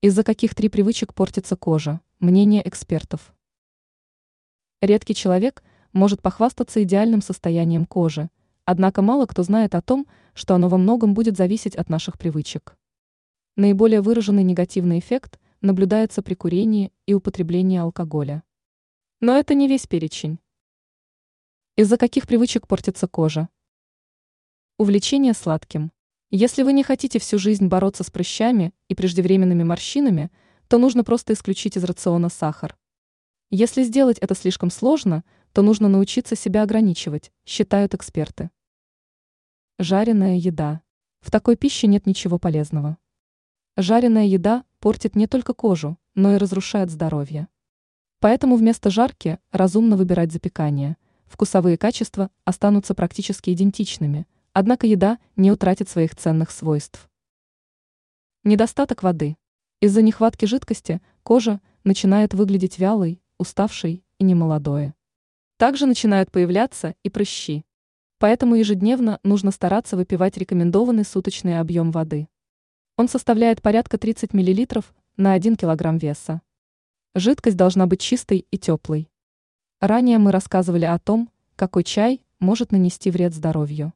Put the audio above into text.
Из-за каких три привычек портится кожа? Мнение экспертов. Редкий человек может похвастаться идеальным состоянием кожи, однако мало кто знает о том, что оно во многом будет зависеть от наших привычек. Наиболее выраженный негативный эффект наблюдается при курении и употреблении алкоголя. Но это не весь перечень. Из-за каких привычек портится кожа? Увлечение сладким. Если вы не хотите всю жизнь бороться с прыщами и преждевременными морщинами, то нужно просто исключить из рациона сахар. Если сделать это слишком сложно, то нужно научиться себя ограничивать, считают эксперты. Жареная еда. В такой пище нет ничего полезного. Жареная еда портит не только кожу, но и разрушает здоровье. Поэтому вместо жарки разумно выбирать запекание. Вкусовые качества останутся практически идентичными – Однако еда не утратит своих ценных свойств. Недостаток воды. Из-за нехватки жидкости кожа начинает выглядеть вялой, уставшей и немолодой. Также начинают появляться и прыщи. Поэтому ежедневно нужно стараться выпивать рекомендованный суточный объем воды. Он составляет порядка 30 мл на 1 кг веса. Жидкость должна быть чистой и теплой. Ранее мы рассказывали о том, какой чай может нанести вред здоровью.